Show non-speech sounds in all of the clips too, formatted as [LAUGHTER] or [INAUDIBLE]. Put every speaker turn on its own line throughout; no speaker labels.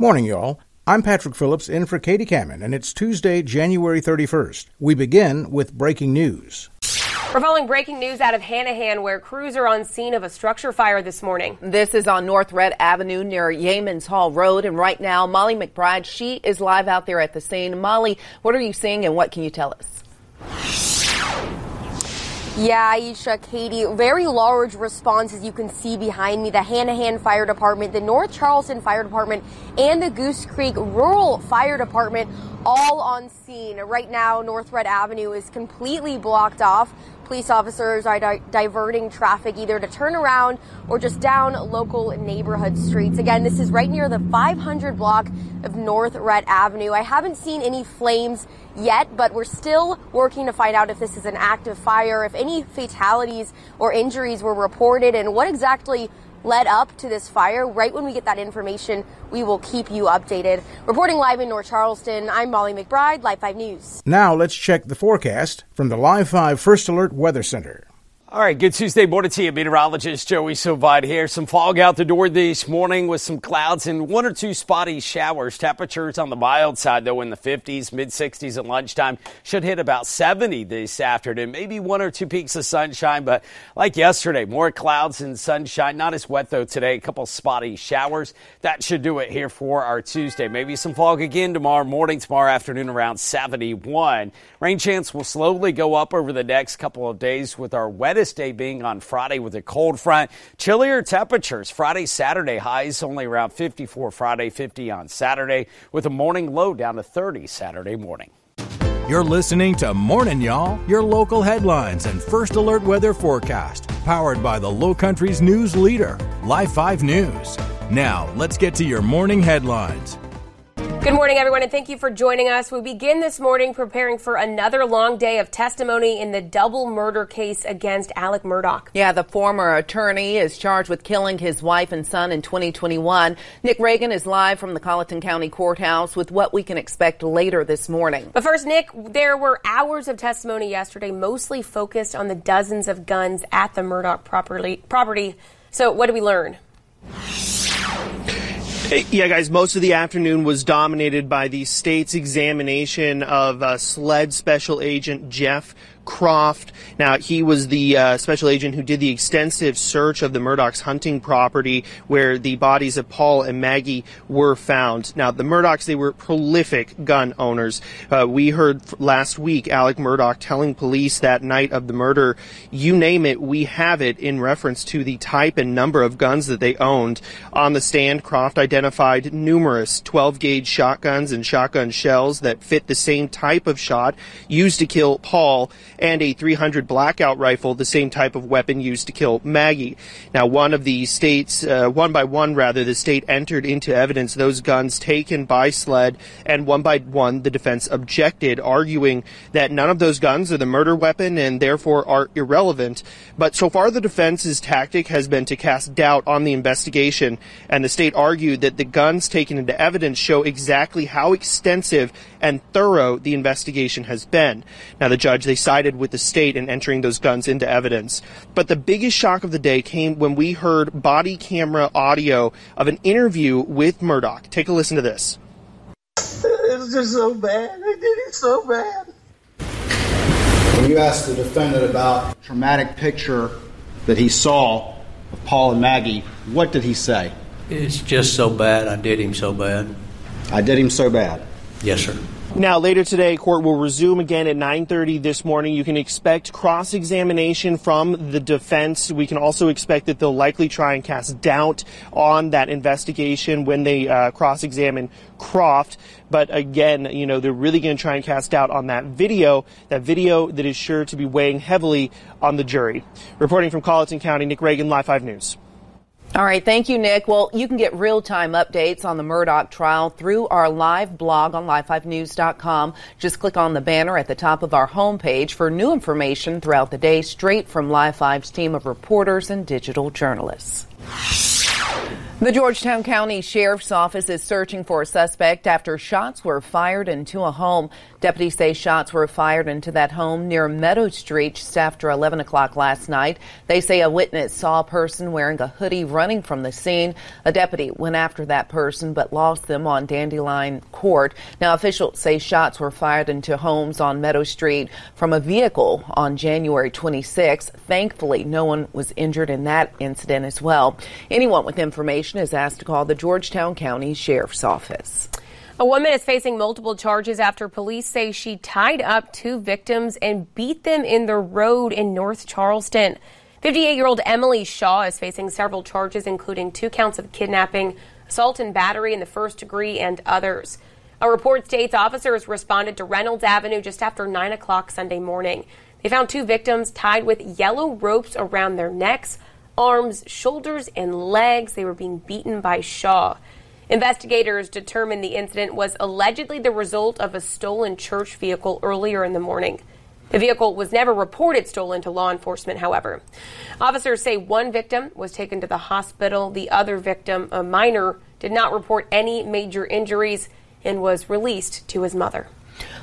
Morning, y'all. I'm Patrick Phillips in for Katie Kamin, and it's Tuesday, January 31st. We begin with breaking news.
We're following breaking news out of Hanahan, where crews are on scene of a structure fire this morning.
This is on North Red Avenue near Yeamans Hall Road. And right now, Molly McBride, she is live out there at the scene. Molly, what are you seeing and what can you tell us?
Yeah, Aisha, Katie, very large response as you can see behind me. The Hanahan Fire Department, the North Charleston Fire Department, and the Goose Creek Rural Fire Department all on scene. Right now, North Red Avenue is completely blocked off. Police officers are di- diverting traffic either to turn around or just down local neighborhood streets. Again, this is right near the 500 block of North Red Avenue. I haven't seen any flames yet, but we're still working to find out if this is an active fire, if any fatalities or injuries were reported, and what exactly led up to this fire. Right when we get that information, we will keep you updated. Reporting live in North Charleston, I'm Molly McBride, Live 5 News.
Now let's check the forecast from the Live 5 First Alert Weather Center.
All right, good Tuesday morning to you. Meteorologist Joey Sovine here. Some fog out the door this morning with some clouds and one or two spotty showers. Temperatures on the mild side, though, in the 50s, mid 60s at lunchtime. Should hit about 70 this afternoon. Maybe one or two peaks of sunshine, but like yesterday, more clouds and sunshine. Not as wet, though, today. A couple spotty showers. That should do it here for our Tuesday. Maybe some fog again tomorrow morning, tomorrow afternoon around 71. Rain chance will slowly go up over the next couple of days with our wettest hottest day being on Friday with a cold front. Chillier temperatures Friday, Saturday highs only around 54 Friday, 50 on Saturday, with a morning low down to 30 Saturday morning.
You're listening to Morning Y'all, your local headlines and first alert weather forecast, powered by the Low Country's news leader, Live 5 News. Now, let's get to your morning headlines.
Good morning, everyone, and thank you for joining us. We begin this morning preparing for another long day of testimony in the double murder case against Alec Murdaugh.
Yeah, the former attorney is charged with killing his wife and son in 2021. Nick Reagan is live from the Colleton County Courthouse with what we can expect later this morning.
But first, Nick, there were hours of testimony yesterday, mostly focused on the dozens of guns at the Murdaugh property. property. So, what did we learn? [LAUGHS]
Yeah, guys, most of the afternoon was dominated by the state's examination of uh, SLED Special Agent Jeff Croft. Now, he was the uh, special agent who did the extensive search of the Murdaughs' hunting property where the bodies of Paul and Maggie were found. Now, the Murdaughs, they were prolific gun owners. Uh, we heard last week Alec Murdaugh telling police that night of the murder, you name it, we have it in reference to the type and number of guns that they owned. On the stand, Croft identified numerous 12 gauge shotguns and shotgun shells that fit the same type of shot used to kill Paul and a 300 blackout rifle, the same type of weapon used to kill Maggie. Now, one of the states, uh, one by one rather, the state entered into evidence those guns taken by SLED, and one by one the defense objected, arguing that none of those guns are the murder weapon and therefore are irrelevant. But so far, the defense's tactic has been to cast doubt on the investigation, and the state argued that the guns taken into evidence show exactly how extensive and thorough the investigation has been. Now, the judge, they sided with the state in entering those guns into evidence. But the biggest shock of the day came when we heard body camera audio of an interview with Murdaugh. Take a listen to this.
It's just so bad. I did it so bad.
When you asked the defendant about the traumatic picture that he saw of Paul and Maggie, what did he say?
It's just so bad. I did him so bad.
I did him so bad.
Yes, sir.
Now, later today, court will resume again at 9:30 this morning. You can expect cross-examination from the defense. We can also expect that they'll likely try and cast doubt on that investigation when they uh, cross-examine Croft. But again, you know, they're really going to try and cast doubt on that video, that video that is sure to be weighing heavily on the jury. Reporting from Colleton County, Nick Reagan, Live 5 News.
All right, thank you, Nick. Well, you can get real time updates on the Murdaugh trial through our live blog on live5news.com. Just click on the banner at the top of our homepage for new information throughout the day, straight from Live 5's team of reporters and digital journalists. The Georgetown County Sheriff's Office is searching for a suspect after shots were fired into a home. Deputies say shots were fired into that home near Meadow Street just after 11 o'clock last night. They say a witness saw a person wearing a hoodie running from the scene. A deputy went after that person but lost them on Dandelion Court. Now, officials say shots were fired into homes on Meadow Street from a vehicle on January 26. Thankfully, no one was injured in that incident as well. Anyone with information is asked to call the Georgetown County Sheriff's Office.
A woman is facing multiple charges after police say she tied up two victims and beat them in the road in North Charleston. 58 year old Emily Shaw is facing several charges, including two counts of kidnapping, assault and battery in the first degree, and others. A report states officers responded to Reynolds Avenue just after 9 o'clock Sunday morning. They found two victims tied with yellow ropes around their necks, arms, shoulders, and legs. They were being beaten by Shaw. Investigators determined the incident was allegedly the result of a stolen church vehicle earlier in the morning. The vehicle was never reported stolen to law enforcement, however. Officers say one victim was taken to the hospital. The other victim, a minor, did not report any major injuries and was released to his mother.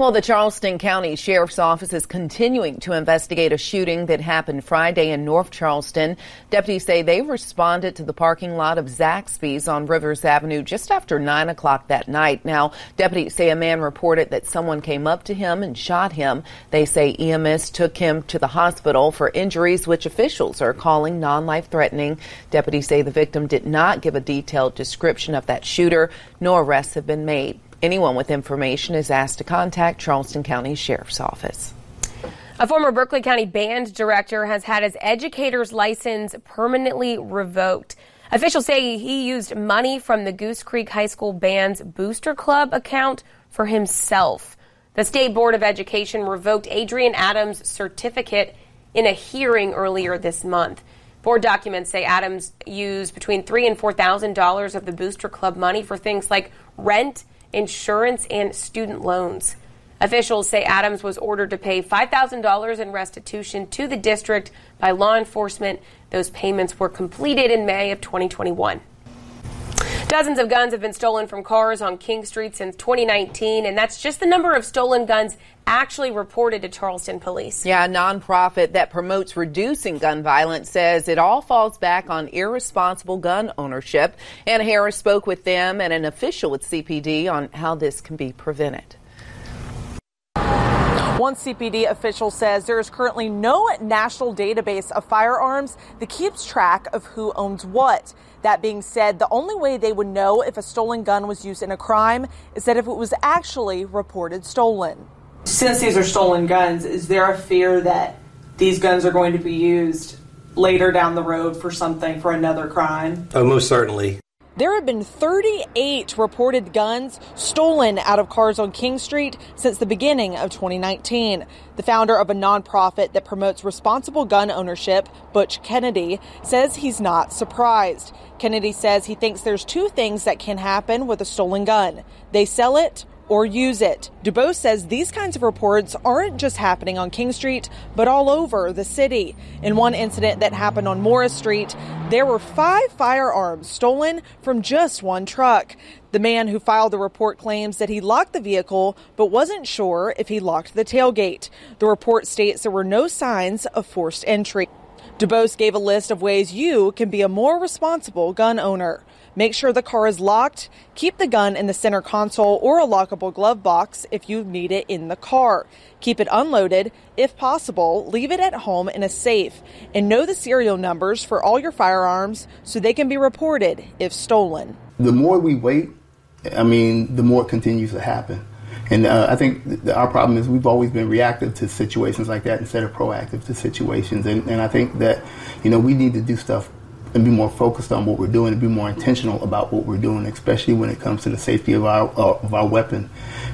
Well, the Charleston County Sheriff's Office is continuing to investigate a shooting that happened Friday in North Charleston. Deputies say they responded to the parking lot of Zaxby's on Rivers Avenue just after 9 o'clock that night. Now, deputies say a man reported that someone came up to him and shot him. They say EMS took him to the hospital for injuries which officials are calling non-life threatening. Deputies say the victim did not give a detailed description of that shooter. No arrests have been made. Anyone with information is asked to contact Charleston County Sheriff's Office.
A former Berkeley County band director has had his educator's license permanently revoked. Officials say he used money from the Goose Creek High School Band's Booster Club account for himself. The State Board of Education revoked Adrian Adams' certificate in a hearing earlier this month. Board documents say Adams used between three and four thousand dollars of the Booster Club money for things like rent insurance, and student loans. Officials say Adams was ordered to pay $5,000 in restitution to the district by law enforcement. Those payments were completed in May of 2021. Dozens of guns have been stolen from cars on King Street since 2019, and that's just the number of stolen guns actually reported to Charleston police.
Yeah, a nonprofit that promotes reducing gun violence says it all falls back on irresponsible gun ownership. Anna Harris spoke with them and an official with CPD on how this can be prevented.
One CPD official says there is currently no national database of firearms that keeps track of who owns what. That being said, the only way they would know if a stolen gun was used in a crime is that if it was actually reported stolen.
Since these are stolen guns, is there a fear that these guns are going to be used later down the road for something, for another crime?
Oh, most certainly.
There have been 38 reported guns stolen out of cars on King Street since the beginning of 2019. The founder of a nonprofit that promotes responsible gun ownership, Butch Kennedy, says he's not surprised. Kennedy says he thinks there's two things that can happen with a stolen gun. They sell it or use it. Dubose says these kinds of reports aren't just happening on King Street, but all over the city. In one incident that happened on Morris Street, there were five firearms stolen from just one truck. The man who filed the report claims that he locked the vehicle, but wasn't sure if he locked the tailgate. The report states there were no signs of forced entry. Dubose gave a list of ways you can be a more responsible gun owner. Make sure the car is locked. Keep the gun in the center console or a lockable glove box if you need it in the car. Keep it unloaded. If possible, leave it at home in a safe. And know the serial numbers for all your firearms so they can be reported if stolen.
The more we wait, I mean, the more it continues to happen. And uh, I think th- our problem is we've always been reactive to situations like that instead of proactive to situations. And, and I think that, you know, we need to do stuff and be more focused on what we're doing and be more intentional about what we're doing, especially when it comes to the safety of our of our weapon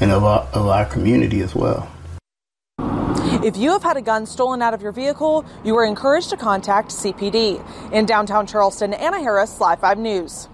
and of our, of our community as well.
If you have had a gun stolen out of your vehicle, you are encouraged to contact CPD. In downtown Charleston, Anna Harris, Live 5 News.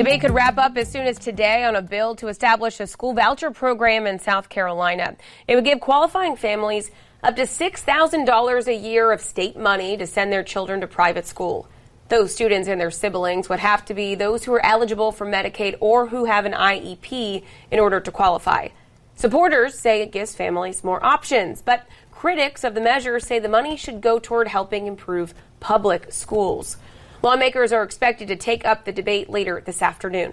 Debate could wrap up as soon as today on a bill to establish a school voucher program in South Carolina. It would give qualifying families up to $6,000 a year of state money to send their children to private school. Those students and their siblings would have to be those who are eligible for Medicaid or who have an IEP in order to qualify. Supporters say it gives families more options, but critics of the measure say the money should go toward helping improve public schools. Lawmakers are expected to take up the debate later this afternoon.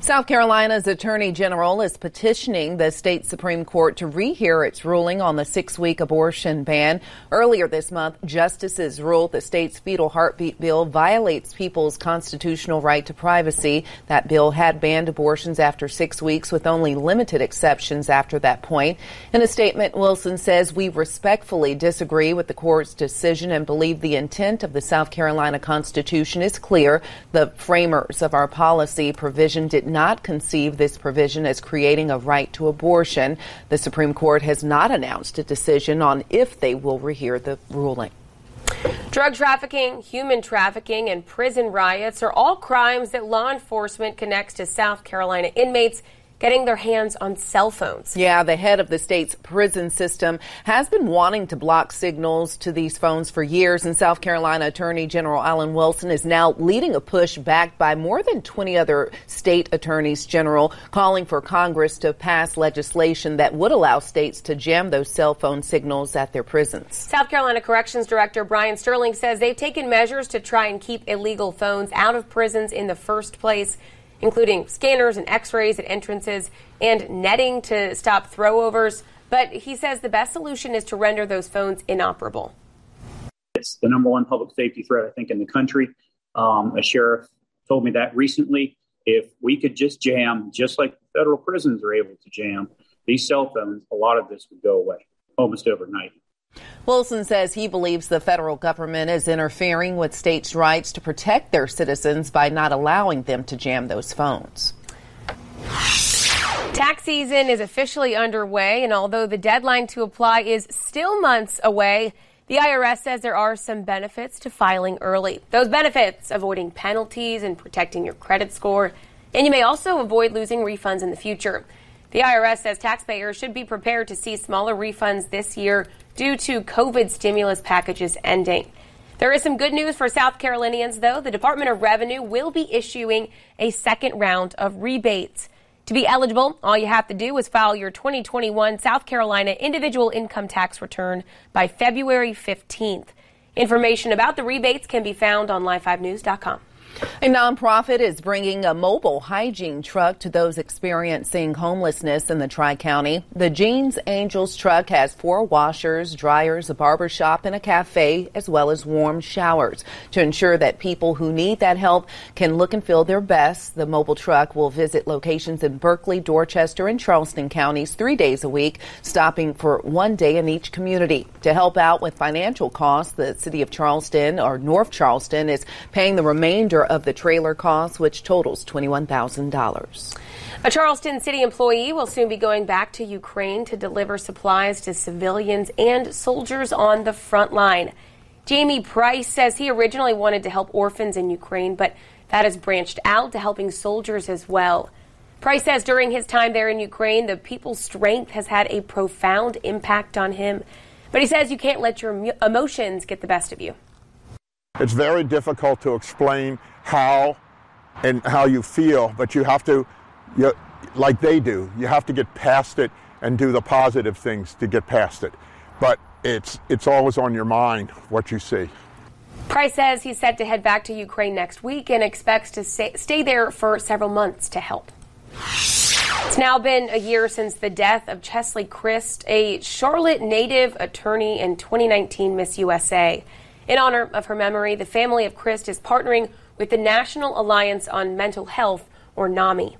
South Carolina's Attorney General is petitioning the state Supreme Court to rehear its ruling on the six week abortion ban. Earlier this month, justices ruled the state's fetal heartbeat bill violates people's constitutional right to privacy. That bill had banned abortions after six weeks with only limited exceptions after that point. In a statement, Wilson says we respectfully disagree with the court's decision and believe the intent of the South Carolina Constitution is clear. The framers of our policy provision did not conceive this provision as creating a right to abortion. The Supreme Court has not announced a decision on if they will rehear the ruling.
Drug trafficking, human trafficking, and prison riots are all crimes that law enforcement connects to South Carolina inmates getting their hands on cell phones.
Yeah, the head of the state's prison system has been wanting to block signals to these phones for years, and South Carolina Attorney General Alan Wilson is now leading a push backed by more than 20 other state attorneys general, calling for Congress to pass legislation that would allow states to jam those cell phone signals at their prisons.
South Carolina Corrections Director Bryan Stirling says they've taken measures to try and keep illegal phones out of prisons in the first place including scanners and x rays at entrances and netting to stop throwovers. But he says the best solution is to render those phones inoperable.
It's the number one public safety threat, I think, in the country. Um, a sheriff told me that recently. If we could just jam, just like federal prisons are able to jam, these cell phones, a lot of this would go away almost overnight.
Wilson says he believes the federal government is interfering with states' rights to protect their citizens by not allowing them to jam those phones.
Tax season is officially underway, and although the deadline to apply is still months away, the IRS says there are some benefits to filing early. Those benefits avoiding penalties and protecting your credit score, and you may also avoid losing refunds in the future. The IRS says taxpayers should be prepared to see smaller refunds this year due to COVID stimulus packages ending. There is some good news for South Carolinians, though. The Department of Revenue will be issuing a second round of rebates. To be eligible, all you have to do is file your 2021 South Carolina individual income tax return by February 15th. Information about the rebates can be found on live5news.com.
A nonprofit is bringing a mobile hygiene truck to those experiencing homelessness in the Tri County. The Jeans Angels truck has four washers, dryers, a barber shop, and a cafe, as well as warm showers. To ensure that people who need that help can look and feel their best, the mobile truck will visit locations in Berkeley, Dorchester, and Charleston counties three days a week, stopping for one day in each community. To help out with financial costs, the city of Charleston or North Charleston is paying the remainder of the trailer costs, which totals $21,000.
A Charleston City employee will soon be going back to Ukraine to deliver supplies to civilians and soldiers on the front line. Jamie Price says he originally wanted to help orphans in Ukraine, but that has branched out to helping soldiers as well. Price says during his time there in Ukraine, the people's strength has had a profound impact on him. But he says you can't let your emotions get the best of you.
It's very difficult to explain how and how you feel, but you have to, you, like they do, you have to get past it and do the positive things to get past it. But it's it's always on your mind what you see.
Price says he's set to head back to Ukraine next week and expects to stay, stay there for several months to help. It's now been a year since the death of Chesley Kryst, a Charlotte native attorney and 2019 Miss USA. In honor of her memory, the family of Kryst is partnering with the National Alliance on Mental Health, or NAMI.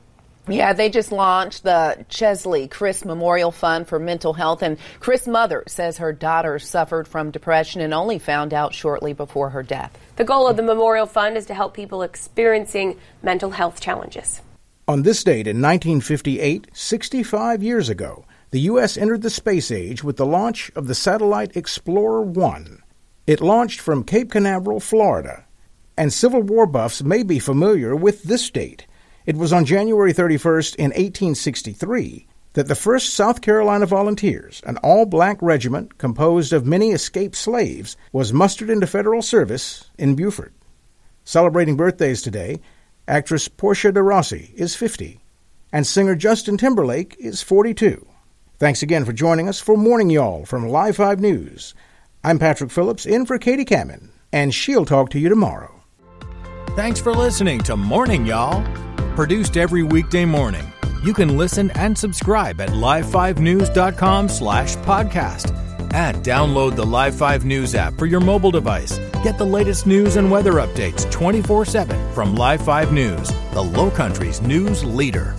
Yeah, they just launched the Chesley Kryst Memorial Fund for Mental Health, and Kryst' mother says her daughter suffered from depression and only found out shortly before her death.
The goal of the Memorial Fund is to help people experiencing mental health challenges.
On this date in 1958, 65 years ago, the U.S. entered the space age with the launch of the satellite Explorer 1. It launched from Cape Canaveral, Florida, and Civil War buffs may be familiar with this date. It was on January 31st in 1863 that the 1st South Carolina Volunteers, an all black regiment composed of many escaped slaves, was mustered into federal service in Beaufort. Celebrating birthdays today, actress Portia de Rossi is 50, and singer Justin Timberlake is 42. Thanks again for joining us for Morning Y'all from Live 5 News. I'm Patrick Phillips in for Katie Kamin, and she'll talk to you tomorrow.
Thanks for listening to Morning Y'all, produced every weekday morning. You can listen and subscribe at live5news.com slash podcast. And download the Live 5 News app for your mobile device. Get the latest news and weather updates 24 7 from Live 5 News, the Low Country's news leader.